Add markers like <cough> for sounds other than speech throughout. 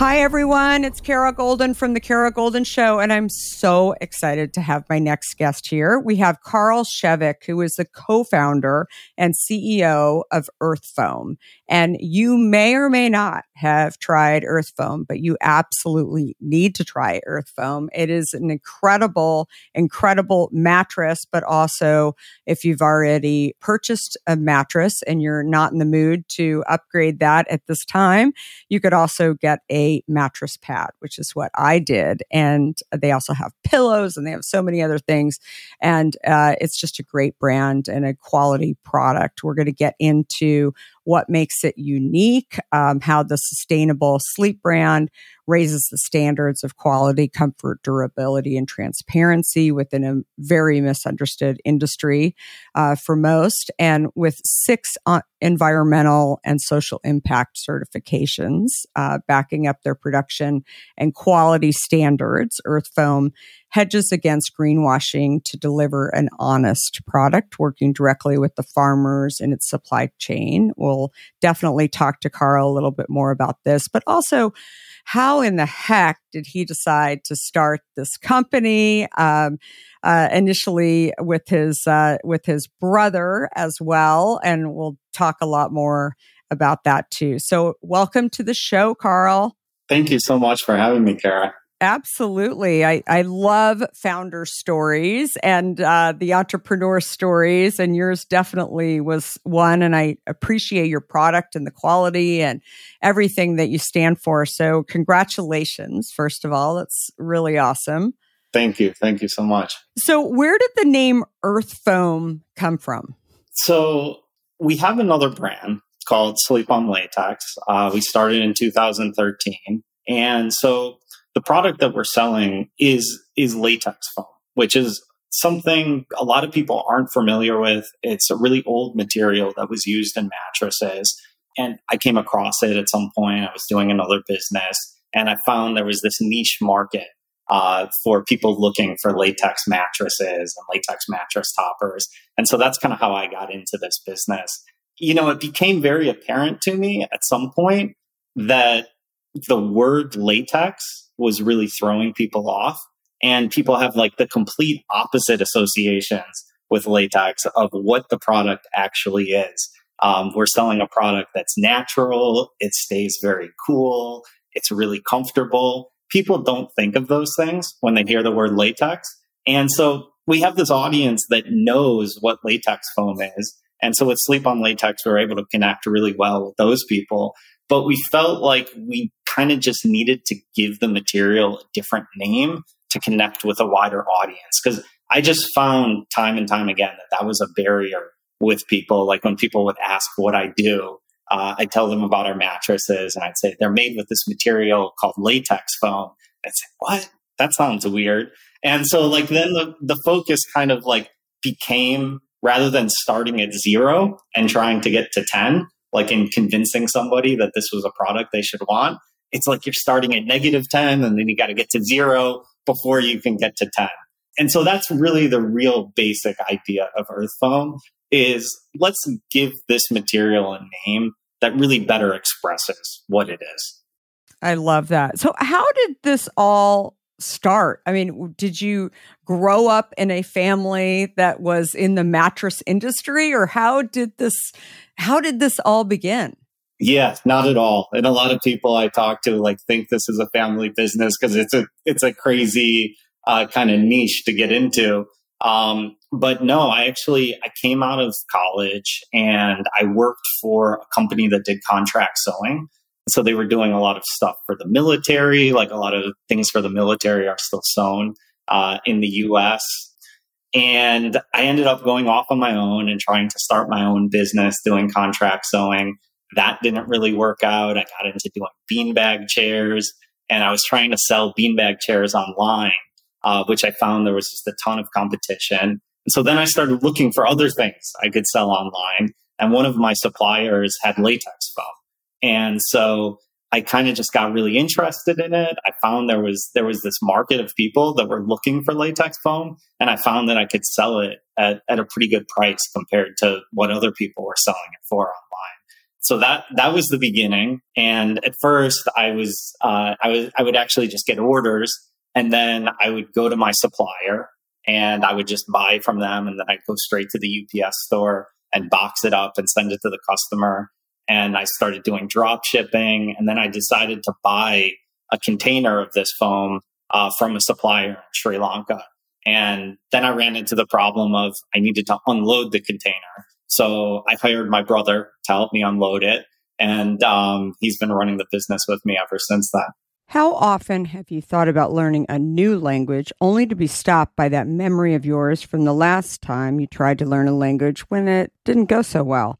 Hi, everyone. It's Kara Goldin from The Kara Goldin Show, and I'm so excited to have my next guest here. We have Karl Shevick, who is the co founder and CEO of Earth Foam. And you may or may not have tried Earthfoam, but you absolutely need to try Earthfoam. It is an incredible, incredible mattress, but also if you've already purchased a mattress and you're not in the mood to upgrade that at this time, you could also get a mattress pad, which is what I did. And they also have pillows and they have so many other things. And uh, it's just a great brand and a quality product. We're going to get into what makes it unique, um, how the sustainable sleep brand raises the standards of quality, comfort, durability, and transparency within a very misunderstood industry uh, for most. And with six uh, environmental and social impact certifications uh, backing up their production and quality standards, Earth Foam hedges against greenwashing to deliver an honest product, working directly with the farmers in its supply chain. We'll definitely talk to Karl a little bit more about this, but also how in the heck did he decide to start this company? Um, uh, initially with his uh, with his brother as well, and we'll talk a lot more about that too. So, welcome to the show, Karl. Thank you so much for having me, Kara. Absolutely. I, I love founder stories and uh, the entrepreneur stories, and yours definitely was one. And I appreciate your product and the quality and everything that you stand for. So, congratulations, first of all. That's really awesome. Thank you. Thank you so much. So, where did the name Earthfoam come from? So, we have another brand called Sleep on Latex. Uh, we started in 2013. And so the product that we're selling is is latex foam, which is something a lot of people aren't familiar with. It's a really old material that was used in mattresses. And I came across it at some point. I was doing another business and I found there was this niche market uh, for people looking for latex mattresses and latex mattress toppers. And so that's kind of how I got into this business. You know, it became very apparent to me at some point that the word latex was really throwing people off. And people have like the complete opposite associations with latex of what the product actually is. Um, we're selling a product that's natural, it stays very cool, it's really comfortable. People don't think of those things when they hear the word latex. And so we have this audience that knows what latex foam is. And so with Sleep on Latex, we are able to connect really well with those people. But we felt like we kind of just needed to give the material a different name to connect with a wider audience. Because I just found time and time again that that was a barrier with people. Like when people would ask what I do, uh, I tell them about our mattresses and I'd say they're made with this material called latex foam. I'd say, what? That sounds weird. And so like then the, the focus kind of like became rather than starting at zero and trying to get to 10, like in convincing somebody that this was a product they should want, it's like you're starting at negative 10 and then you got to get to zero before you can get to 10. And so that's really the real basic idea of earth foam is let's give this material a name that really better expresses what it is. I love that. So how did this all start? I mean, did you grow up in a family that was in the mattress industry or how did this how did this all begin? Yeah, not at all. And a lot of people I talk to like think this is a family business because it's a it's a crazy uh, kind of niche to get into. Um, but no, I actually I came out of college and I worked for a company that did contract sewing. So they were doing a lot of stuff for the military, like a lot of things for the military are still sewn uh, in the US. And I ended up going off on my own and trying to start my own business doing contract sewing. That didn't really work out. I got into doing beanbag chairs and I was trying to sell beanbag chairs online, uh, which I found there was just a ton of competition. And so then I started looking for other things I could sell online. And one of my suppliers had latex foam. And so I kind of just got really interested in it. I found there was there was this market of people that were looking for latex foam, and I found that I could sell it at, at a pretty good price compared to what other people were selling it for online. So that that was the beginning. And at first, I was uh, I was I would actually just get orders, and then I would go to my supplier, and I would just buy from them, and then I'd go straight to the UPS store and box it up and send it to the customer and I started doing drop shipping. And then I decided to buy a container of this foam uh, from a supplier in Sri Lanka. And then I ran into the problem of I needed to unload the container. So I hired my brother to help me unload it. And um, he's been running the business with me ever since then. How often have you thought about learning a new language only to be stopped by that memory of yours from the last time you tried to learn a language when it didn't go so well?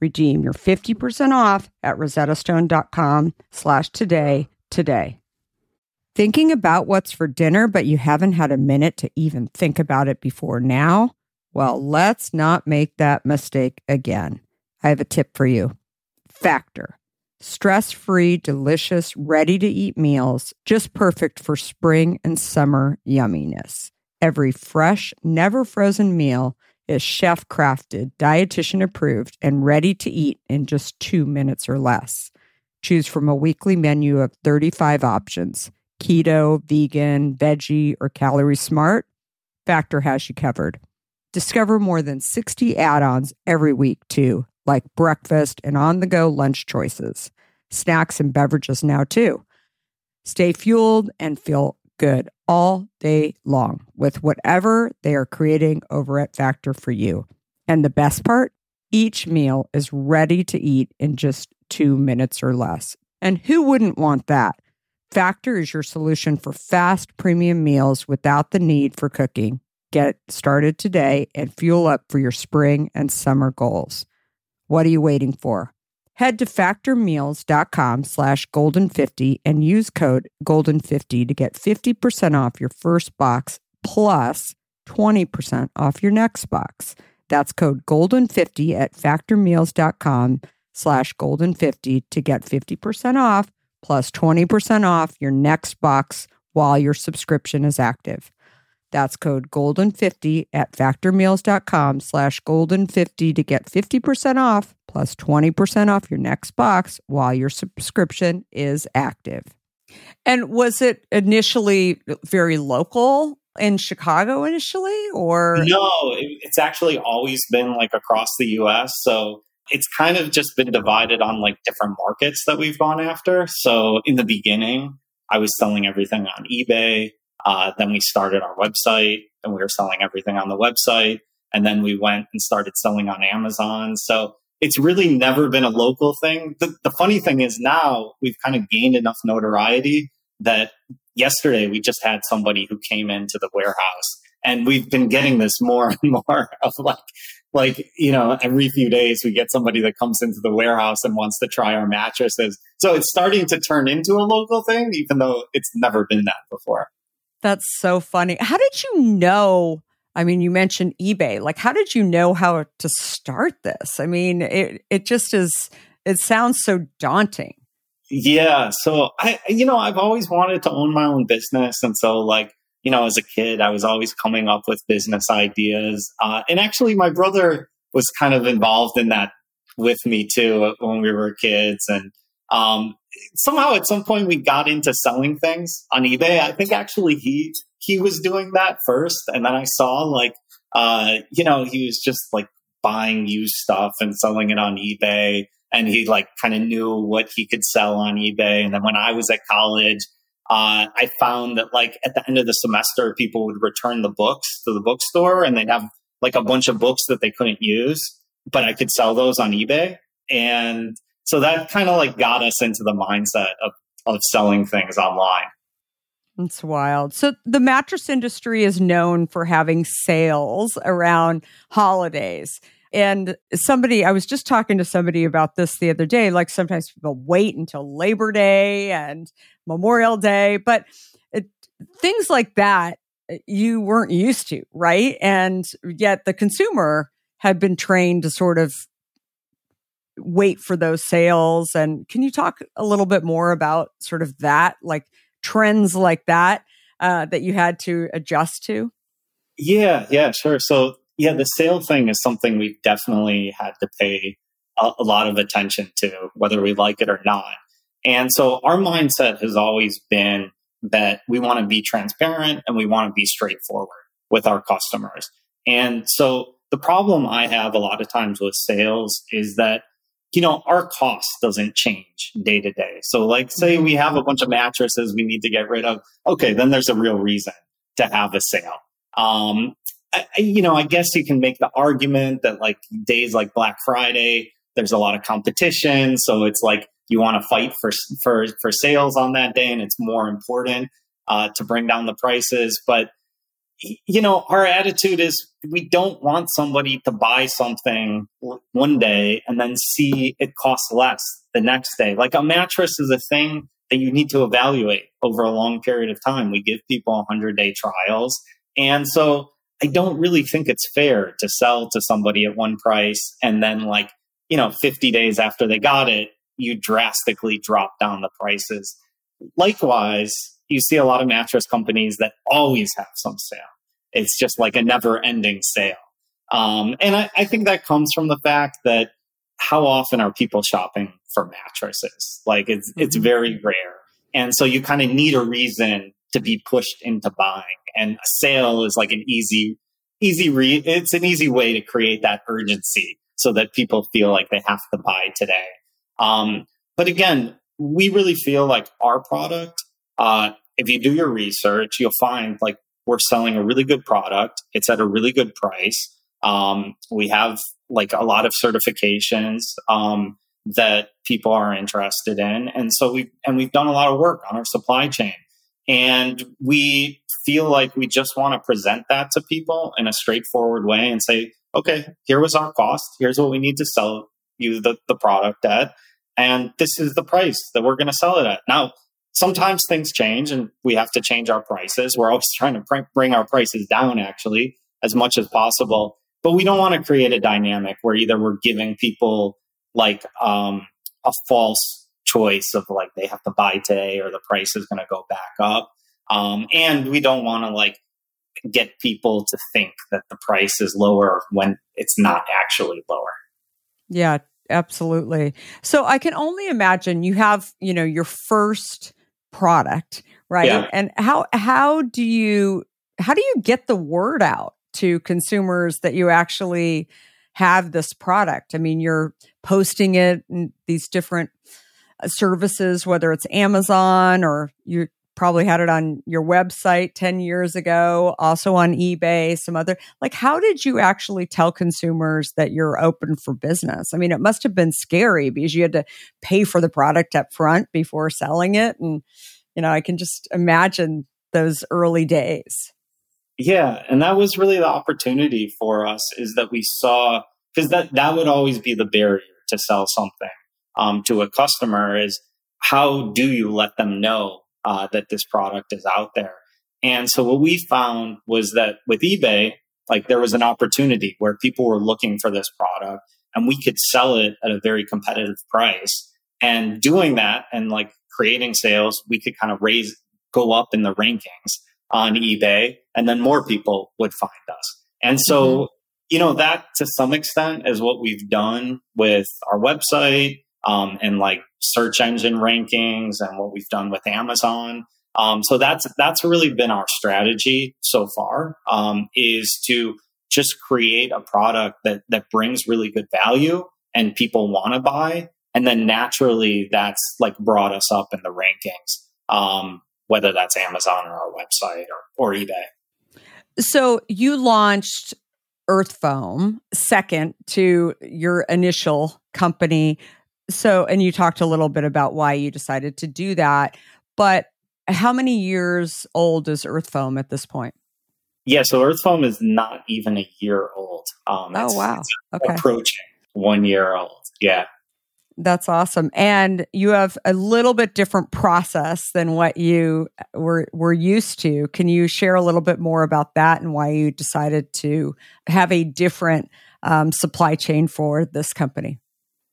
Redeem your 50% off at rosettastone.com slash today today. Thinking about what's for dinner, but you haven't had a minute to even think about it before now? Well, let's not make that mistake again. I have a tip for you. Factor. Stress free, delicious, ready to eat meals, just perfect for spring and summer yumminess. Every fresh, never frozen meal is chef crafted, dietitian approved, and ready to eat in just two minutes or less. Choose from a weekly menu of 35 options keto, vegan, veggie, or calorie smart. Factor has you covered. Discover more than 60 add ons every week, too, like breakfast and on the go lunch choices, snacks and beverages now, too. Stay fueled and feel good all day long with whatever they are creating over at Factor for you. And the best part, each meal is ready to eat in just two minutes or less. And who wouldn't want that? Factor is your solution for fast premium meals without the need for cooking. Get started today and fuel up for your spring and summer goals. What are you waiting for? Head to factormeals.com slash golden50 and use code golden50 to get 50% off your first box plus 20% off your next box. That's code golden50 at factormeals.com slash golden50 to get 50% off plus 20% off your next box while your subscription is active. That's code golden50 at factormeals.com slash golden50 to get 50% off plus 20% off your next box while your subscription is active. And was it initially very local in Chicago initially or No, it's actually always been like across the US. So it's kind of just been divided on like different markets that we've gone after. So in the beginning, I was selling everything on eBay. Uh, then we started our website and we were selling everything on the website. And then we went and started selling on Amazon. So it's really never been a local thing. The, the funny thing is now we've kind of gained enough notoriety that yesterday we just had somebody who came into the warehouse and we've been getting this more and <laughs> more of like like you know every few days we get somebody that comes into the warehouse and wants to try our mattresses so it's starting to turn into a local thing even though it's never been that before That's so funny. How did you know? I mean, you mentioned eBay. Like, how did you know how to start this? I mean, it it just is. It sounds so daunting. Yeah. So I, you know, I've always wanted to own my own business. And so like, you know, as a kid, I was always coming up with business ideas. Uh, and actually my brother was kind of involved in that with me too when we were kids. And, um, somehow at some point we got into selling things on eBay. I think actually he, he was doing that first. And then I saw like, uh, you know, he was just like buying used stuff and selling it on eBay and he like kind of knew what he could sell on eBay. And then when I was at college, uh, I found that like at the end of the semester, people would return the books to the bookstore and they'd have like a bunch of books that they couldn't use, but I could sell those on eBay. And so that kind of like got us into the mindset of, of selling things online. It's wild. So the mattress industry is known for having sales around holidays. And somebody, I was just talking to somebody about this the other day. Like sometimes people wait until Labor Day and Memorial Day, but it, things like that uh, you weren't used to, right? And yet the consumer had been trained to sort of wait for those sales. And can you talk a little bit more about sort of that, like trends like that, uh, that you had to adjust to? Yeah, yeah, sure. So yeah, the sale thing is something we definitely had to pay a, a, lot of attention to, whether we like it or not. And so our mindset has always been that we want to be transparent and we want to be straightforward with our customers. And so the problem I have a lot of times with sales is that you know our cost doesn't change day to day. So like say we have a bunch of mattresses we need to get rid of, okay, then there's a real reason to have a sale. Um, I, you know, I guess you can make the argument that like days like Black Friday, there's a lot of competition, so it's like you want to fight for for for sales on that day, and it's more important uh, to bring down the prices. But you know, our attitude is we don't want somebody to buy something one day and then see it costs less the next day. Like a mattress is a thing that you need to evaluate over a long period of time. We give people 100 day trials. And so I don't really think it's fair to sell to somebody at one price and then like, you know, 50 days after they got it, you drastically drop down the prices. Likewise, you see a lot of mattress companies that always have some sale. It's just like a never ending sale. Um, and I, I think that comes from the fact that how often are people shopping for mattresses? Like it's, mm-hmm. it's very rare. And so you kind of need a reason to be pushed into buying. And a sale is like an easy, easy re- it's an easy way to create that urgency so that people feel like they have to buy today. Um, but again, we really feel like our product, uh, if you do your research, you'll find like we're selling a really good product. It's at a really good price. Um, we have like a lot of certifications um, that people are interested in, and so we and we've done a lot of work on our supply chain. And we feel like we just want to present that to people in a straightforward way and say, okay, here was our cost. Here's what we need to sell you the, the product at. and this is the price that we're going to sell it at. Now, sometimes things change and we have to change our prices. We're always <laughs> trying to pr- bring our prices down actually as much as possible. But we don't want to create a dynamic where either we're giving people like um, a false choice of like they have to buy today or the price is going to go back up. Um, and we don't want to like get people to think that the price is lower when it's not actually lower. Yeah, absolutely. So I can only imagine you have, you know, your first product, right? Yeah. And how how do you how do you get the word out to consumers that you actually have this product? I mean, you're posting it in these different uh, services, whether it's Amazon or you probably had it on your website 10 years ago, also on eBay, some other. Like, how did you actually tell consumers that you're open for business? I mean, it must have been scary because you had to pay for the product up front before selling it. And, you know, I can just imagine those early days. Yeah. And that was really the opportunity for us is that we saw, because that, that would always be the barrier to sell something um, to a customer is how do you let them know uh, that this product is out there. And so what we found was that with eBay, like there was an opportunity where people were looking for this product and we could sell it at a very competitive price. And doing that and like creating sales, we could kind of raise, go up in the rankings on eBay and then more people would find us. And so, mm-hmm. you know, that to some extent is what we've done with our website um, and like search engine rankings and what we've done with Amazon. Um, so that's that's really been our strategy so far um, is to just create a product that that brings really good value and people want to buy, and then naturally that's like brought us up in the rankings, um, whether that's Amazon or our website or, or eBay. So you launched Earthfoam second to your initial company so, and you talked a little bit about why you decided to do that, but how many years old is Earthfoam at this point? Yeah, so Earthfoam is not even a year old. Um, oh, wow. okay. Approaching one year old. Yeah. That's awesome. And you have a little bit different process than what you were were used to. Can you share a little bit more about that and why you decided to have a different um, supply chain for this company?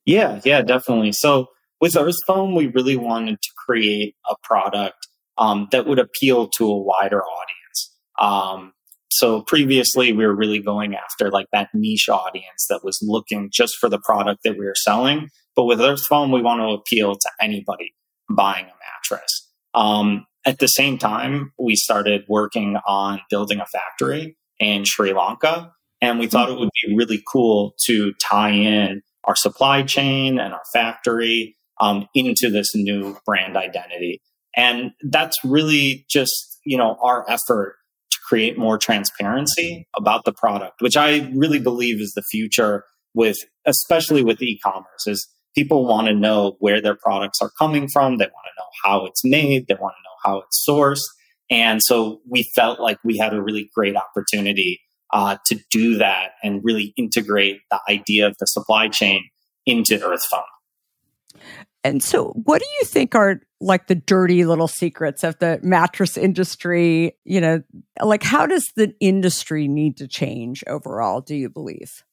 Yeah, yeah, definitely. So with Earth Foam, we really wanted to create a product um, that would appeal to a wider audience. Um, so previously, we were really going after like that niche audience that was looking just for the product that we were selling. But with Earthfoam, we want to appeal to anybody buying a mattress. Um, at the same time, we started working on building a factory in Sri Lanka, and we thought it would be really cool to tie in our supply chain and our factory um, into this new brand identity. And that's really just, you know, our effort to create more transparency about the product, which I really believe is the future with, especially with e-commerce is people want to know where their products are coming from. They want to know how it's made. They want to know how it's sourced. And so we felt like we had a really great opportunity uh, to do that and really integrate the idea of the supply chain into Earthfoam. And so, what do you think are like the dirty little secrets of the mattress industry? You know, like how does the industry need to change overall, do you believe?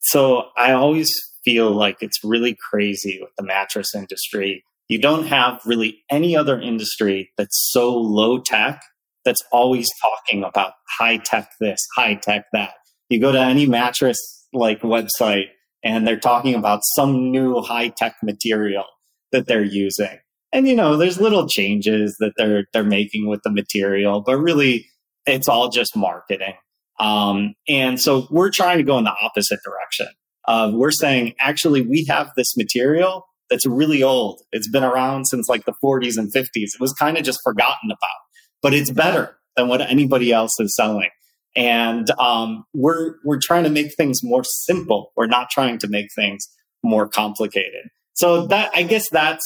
So, I always feel like it's really crazy with the mattress industry. You don't have really any other industry that's so low tech that's always talking about high tech this, high tech that. You go to any mattress like website and they're talking about some new high tech material that they're using. And you know, there's little changes that they're they're making with the material, but really it's all just marketing. Um, and so we're trying to go in the opposite direction. Uh, we're saying actually we have this material that's really old. It's been around since like the 40s and 50s. It was kind of just forgotten about but it's better than what anybody else is selling. And um, we're we're trying to make things more simple. We're not trying to make things more complicated. So that I guess that's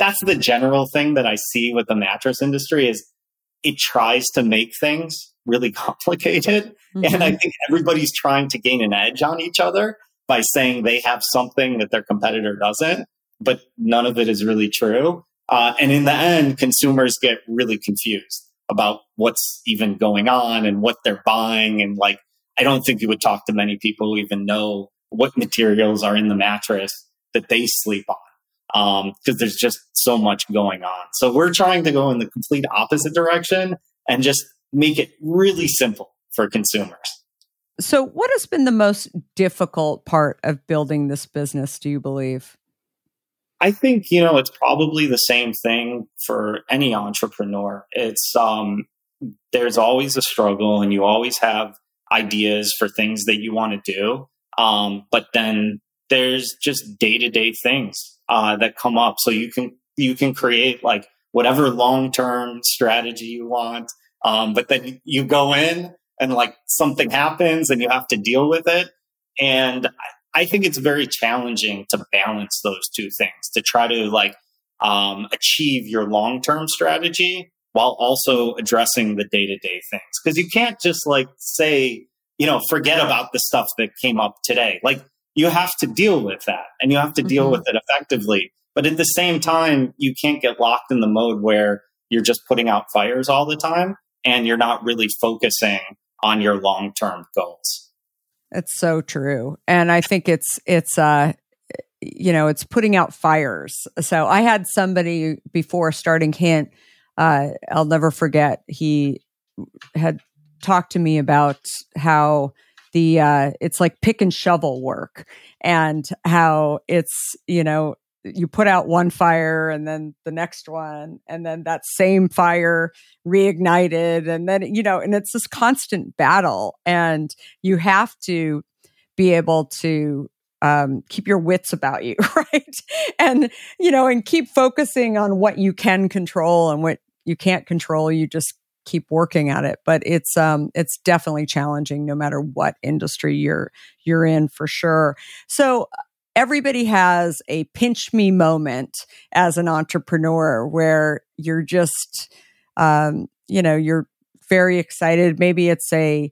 that's the general thing that I see with the mattress industry is it tries to make things really <laughs> complicated. Mm-hmm. And I think everybody's trying to gain an edge on each other by saying they have something that their competitor doesn't. but none of it is really true. Uh, and in the end, consumers get really confused about what's even going on and what they're buying. And like, I don't think you would talk to many people who even know what materials are in the mattress that they sleep on. Um, cause there's just so much going on. So we're trying to go in the complete opposite direction and just make it really simple for consumers. So, what has been the most difficult part of building this business, do you believe? I think, you know, it's probably the same thing for any entrepreneur. It's, um, there's always a struggle and you always have ideas for things that you want to do. Um, but then there's just day to day things, uh, that come up. So you can, you can create like whatever long term strategy you want. Um, but then you go in and like something happens and you have to deal with it. And I think it's very challenging to balance those two things to try to like um, achieve your long term strategy while also addressing the day to day things. Because you can't just like say, you know, forget about the stuff that came up today. Like you have to deal with that and you have to deal mm-hmm. with it effectively. But at the same time, you can't get locked in the mode where you're just putting out fires all the time and you're not really focusing on your long term goals. It's so true. And I think it's it's uh you know, it's putting out fires. So I had somebody before starting Hint, uh, I'll never forget, he had talked to me about how the uh it's like pick and shovel work and how it's, you know, you put out one fire and then the next one and then that same fire reignited and then you know and it's this constant battle and you have to be able to um, keep your wits about you <laughs> right? And you know and keep focusing on what you can control and what you can't control you just keep working at it. But it's um it's definitely challenging no matter what industry you're you're in for sure. So everybody has a pinch me moment as an entrepreneur where you're just, um, you know, you're very excited. Maybe it's a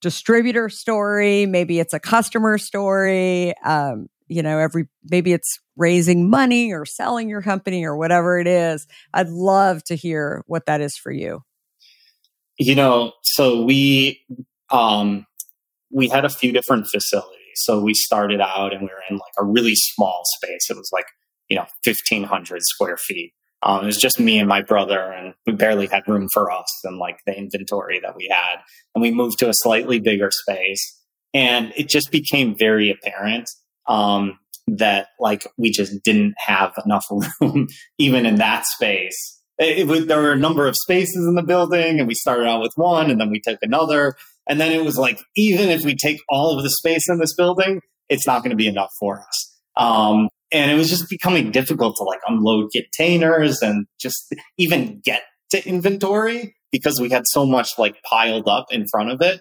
distributor story, maybe it's a customer story. Um, you know, every maybe it's raising money or selling your company or whatever it is. I'd love to hear what that is for you. You know, so we um we had a few different facilities so we started out and we were in like a really small space. It was like, you know, 1500 square feet. Um, it was just me and my brother, and we barely had room for us and like the inventory that we had. And we moved to a slightly bigger space, and it just became very apparent um, that like we just didn't have enough <laughs> room even in that space. It, it, there were a number of spaces in the building, and we started out with one, and then we took another, and then it was like, even if we take all of the space in this building, it's not going to be enough for us. Um, and it was just becoming difficult to like unload containers and just even get to inventory because we had so much like piled up in front of it.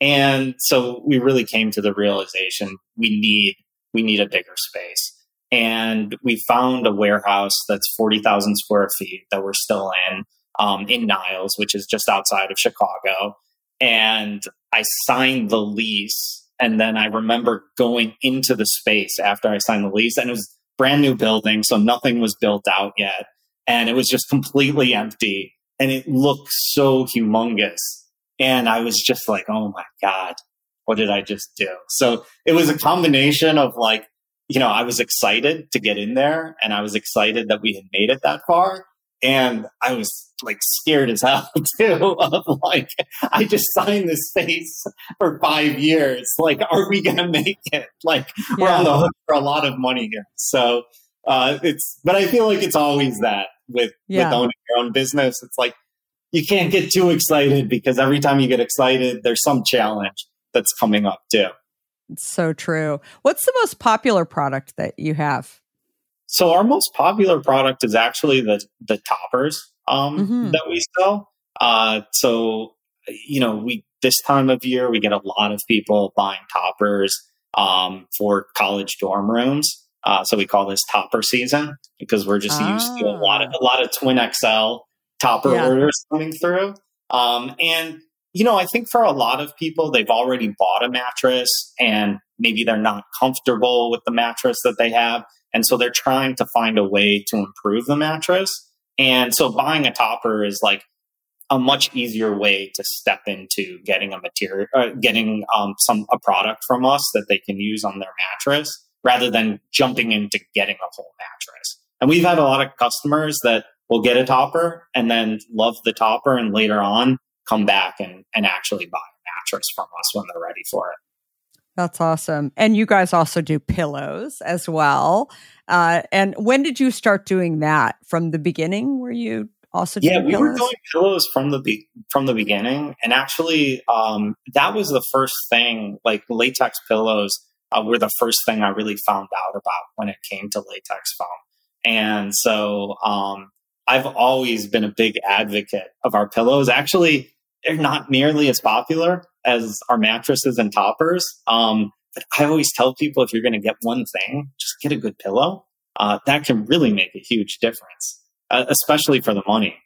And so we really came to the realization we need we need a bigger space. And we found a warehouse that's 40,000 square feet that we're still in, um, in Niles, which is just outside of Chicago and I signed the lease. And then I remember going into the space after I signed the lease, and it was brand new building, so nothing was built out yet, and it was just completely empty, and it looked so humongous. And I was just like, "Oh my god, what did I just do?" So it was a combination of like, you know, I was excited to get in there, and I was excited that we had made it that far, and I was like scared as hell <laughs> too of like I just signed this space for five years. Like, are we gonna make it? Like yeah. we're on the hook for a lot of money here. So uh it's but I feel like it's always that with yeah. with owning your own business. It's like you can't get too excited because every time you get excited, there's some challenge that's coming up too. It's so true. What's the most popular product that you have? So our most popular product is actually the the toppers um, mm-hmm. that we sell. Uh, so you know, we this time of year we get a lot of people buying toppers um, for college dorm rooms. Uh, so we call this topper season because we're just ah. used to a lot of a lot of twin XL topper yeah. orders coming through. Um, and you know, I think for a lot of people, they've already bought a mattress and maybe they're not comfortable with the mattress that they have And so they're trying to find a way to improve the mattress. And so buying a topper is like a much easier way to step into getting a material, uh, getting um, some a product from us that they can use on their mattress, rather than jumping into getting a whole mattress. And we've had a lot of customers that will get a topper and then love the topper, and later on come back and and actually buy a mattress from us when they're ready for it. That's awesome. And you guys also do pillows as well. Uh, and when did you start doing that? From the beginning, were you also yeah we pillows? were doing pillows from the be- from the beginning and actually um, that was the first thing like latex pillows uh, were the first thing i really found out about when it came to latex foam and so um, i've always been a big advocate of our pillows actually they're not nearly as popular as our mattresses and toppers um, but i always tell people if you're going to get one thing just get a good pillow uh, that can really make a huge difference uh, especially for the money.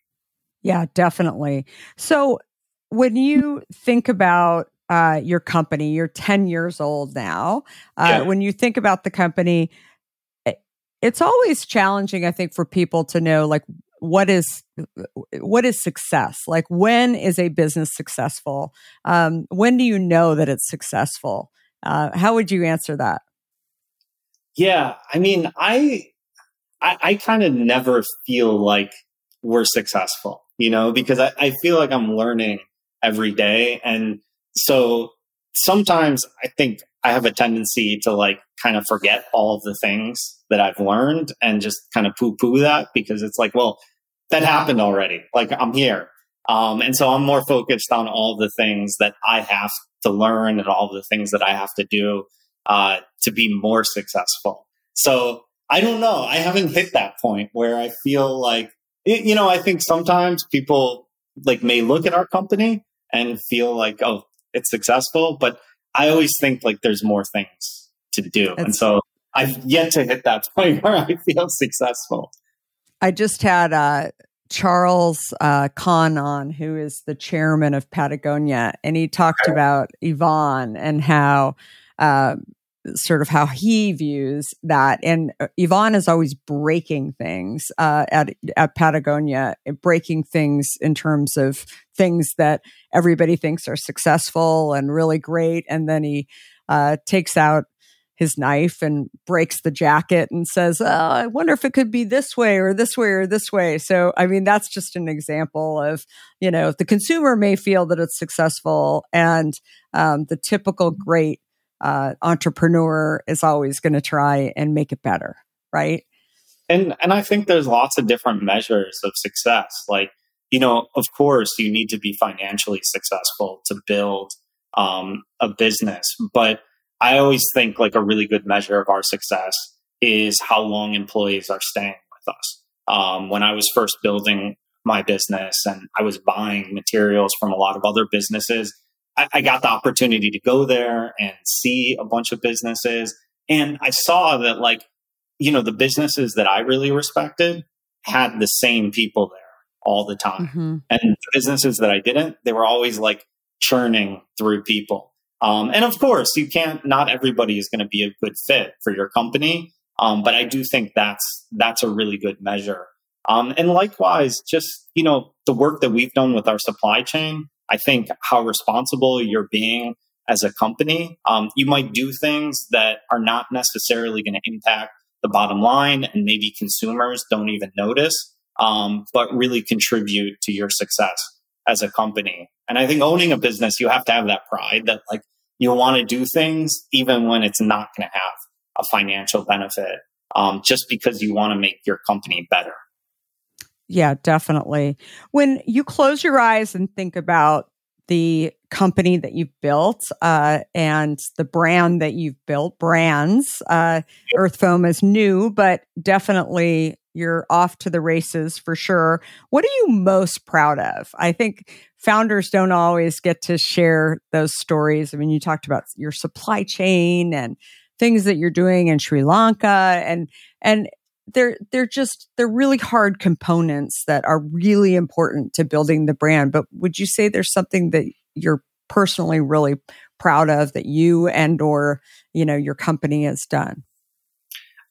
Yeah, definitely. So when you think about uh, your company, you're 10 years old now. Uh, yeah. When you think about the company, it's always challenging, I think, for people to know like what is what is success? Like when is a business successful? Um, when do you know that it's successful? Uh, how would you answer that? Yeah i mean i I, I kind of never feel like we're successful, you know, because I, I feel like I'm learning every day. And so sometimes I think I have a tendency to like kind of forget all of the things that I've learned and just kind of poo poo that because it's like, well, that happened already. Like I'm here. Um, and so I'm more focused on all the things that I have to learn and all the things that I have to do uh, to be more successful. So I don't know. I haven't hit that point where I feel like, you know, I think sometimes people like may look at our company and feel like, oh, it's successful, but I always think like there's more things to do. That's, and so I've yet to hit that <laughs> point where I feel successful. I just had uh, Charles uh, Conn on, who is the chairman of Patagonia, and he talked about Yvon and how uh, sort of how he views that. And uh, Yvon is always breaking things uh, at at Patagonia, breaking things in terms of things that everybody thinks are successful and really great, and then he uh, takes out his knife and breaks the jacket and says, oh, I wonder if it could be this way or this way or this way. So, I mean, that's just an example of, you know, the consumer may feel that it's successful and um, the typical great uh, entrepreneur is always going to try and make it better, right? And and I think there's lots of different measures of success. Like you know, of course, you need to be financially successful to build um, a business, but I always think like a really good measure of our success is how long employees are staying with us. Um, when I was first building my business and I was buying materials from a lot of other businesses, I, I got the opportunity to go there and see a bunch of businesses. And I saw that, like, you know, the businesses that I really respected had the same people there all the time. Mm-hmm. And the businesses that I didn't, they were always like churning through people. Um, and of course, you can't, not everybody is going to be a good fit for your company. Um, but I do think that's, that's a really good measure. Um, and likewise, just, you know, the work that we've done with our supply chain, I think how responsible you're being as a company. Um, you might do things that are not necessarily going to impact the bottom line, and maybe consumers don't even notice, um, but really contribute to your success as a company. And I think owning a business, you have to have that pride that like you want to do things even when it's not going to have a financial benefit, um, just because you want to make your company better. Yeah, definitely. When you close your eyes and think about the company that you've built uh, and the brand that you've built, brands, uh, Earthfoam is new, but definitely you're off to the races for sure. What are you most proud of? I think founders don't always get to share those stories. I mean, you talked about your supply chain and things that you're doing in Sri Lanka and and they're they're just they're really hard components that are really important to building the brand but would you say there's something that you're personally really proud of that you and or you know your company has done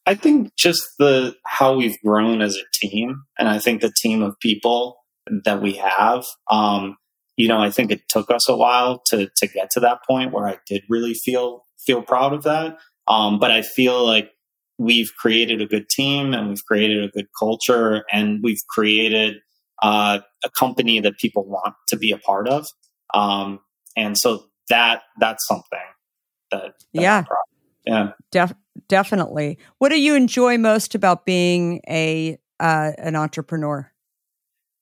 I think just the how we've grown as a team, and I think the team of people that we have. Um, you know, I think it took us a while to to get to that point where I did really feel feel proud of that. Um, but I feel like we've created a good team and we've created a good culture and we've created uh, a company that people want to be a part of. Um, and so that that's something that, that yeah, yeah, Def- definitely. What do you enjoy most about being a uh, an entrepreneur?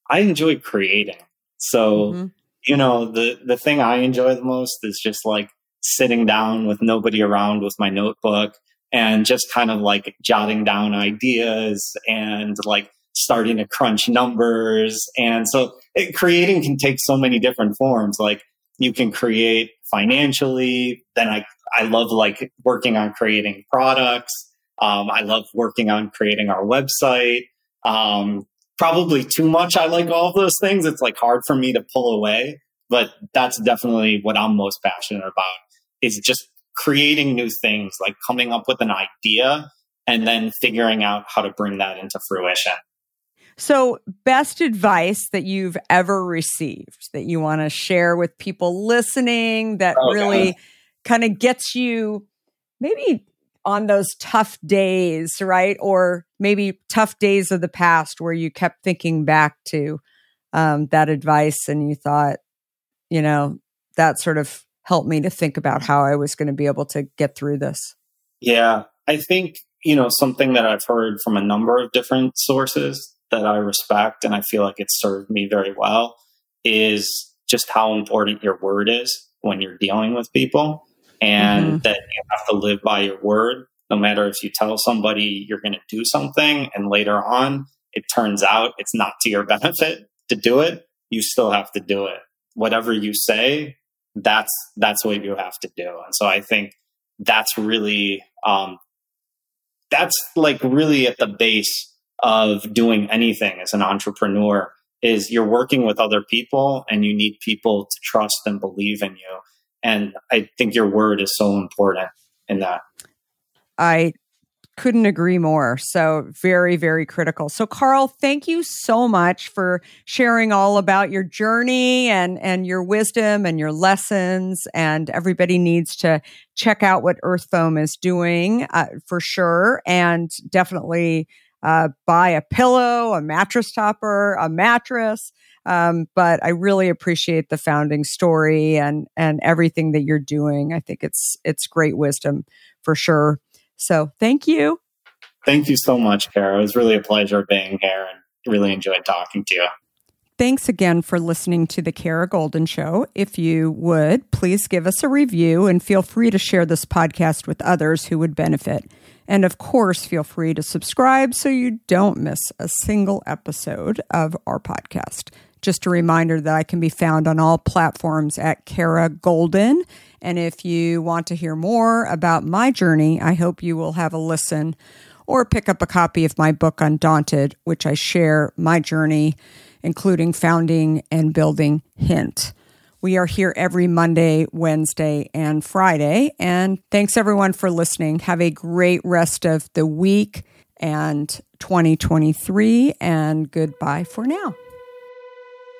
I enjoy creating. So mm-hmm. you know the the thing I enjoy the most is just like sitting down with nobody around with my notebook and just kind of like jotting down ideas and like starting to crunch numbers. And so it, creating can take so many different forms. Like you can create financially. Then I, I love like working on creating products. Um, I love working on creating our website. Um, probably too much. I like all of those things. It's like hard for me to pull away, but that's definitely what I'm most passionate about is just creating new things, like coming up with an idea and then figuring out how to bring that into fruition. So, best advice that you've ever received that you want to share with people listening that oh, really kind of gets you maybe on those tough days, right? Or maybe tough days of the past where you kept thinking back to um, that advice and you thought, you know, that sort of helped me to think about how I was going to be able to get through this. Yeah, I think, you know, something that I've heard from a number of different sources that I respect and I feel like it served me very well is just how important your word is when you're dealing with people and mm-hmm. that you have to live by your word no matter if you tell somebody you're going to do something and later on it turns out it's not to your <laughs> benefit to do it you still have to do it whatever you say that's that's what you have to do and so i think that's really um that's like really at the base of doing anything as an entrepreneur is you're working with other people and you need people to trust and believe in you. And I think your word is so important in that. I couldn't agree more. So, very, very critical. So, Karl, thank you so much for sharing all about your journey and, and your wisdom and your lessons. And everybody needs to check out what Earthfoam is doing uh, for sure. And definitely uh, buy a pillow, a mattress topper, a mattress. Um, but I really appreciate the founding story and and everything that you're doing. I think it's it's great wisdom for sure. So thank you. Thank you so much, Kara. It was really a pleasure being here and really enjoyed talking to you. Thanks again for listening to the Kara Goldin Show. If you would, please give us a review and feel free to share this podcast with others who would benefit. And of course, feel free to subscribe so you don't miss a single episode of our podcast. Just a reminder that I can be found on all platforms at Kara Goldin. And if you want to hear more about my journey, I hope you will have a listen or pick up a copy of my book, Undaunted, which I share my journey, including founding and building Hint. We are here every Monday, Wednesday, and Friday. And thanks everyone for listening. Have a great rest of the week and 2023, and goodbye for now.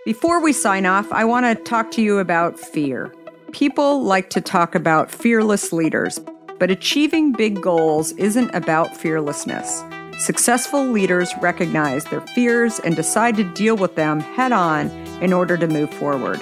Before we sign off, I want to talk to you about fear. People like to talk about fearless leaders, but achieving big goals isn't about fearlessness. Successful leaders recognize their fears and decide to deal with them head on in order to move forward.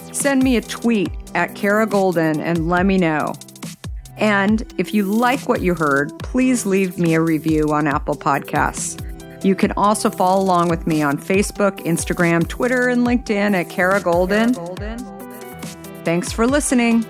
Send me a tweet at Kara Goldin and let me know. And if you like what you heard, please leave me a review on Apple Podcasts. You can also follow along with me on Facebook, Instagram, Twitter, and LinkedIn at Kara Goldin. Thanks for listening.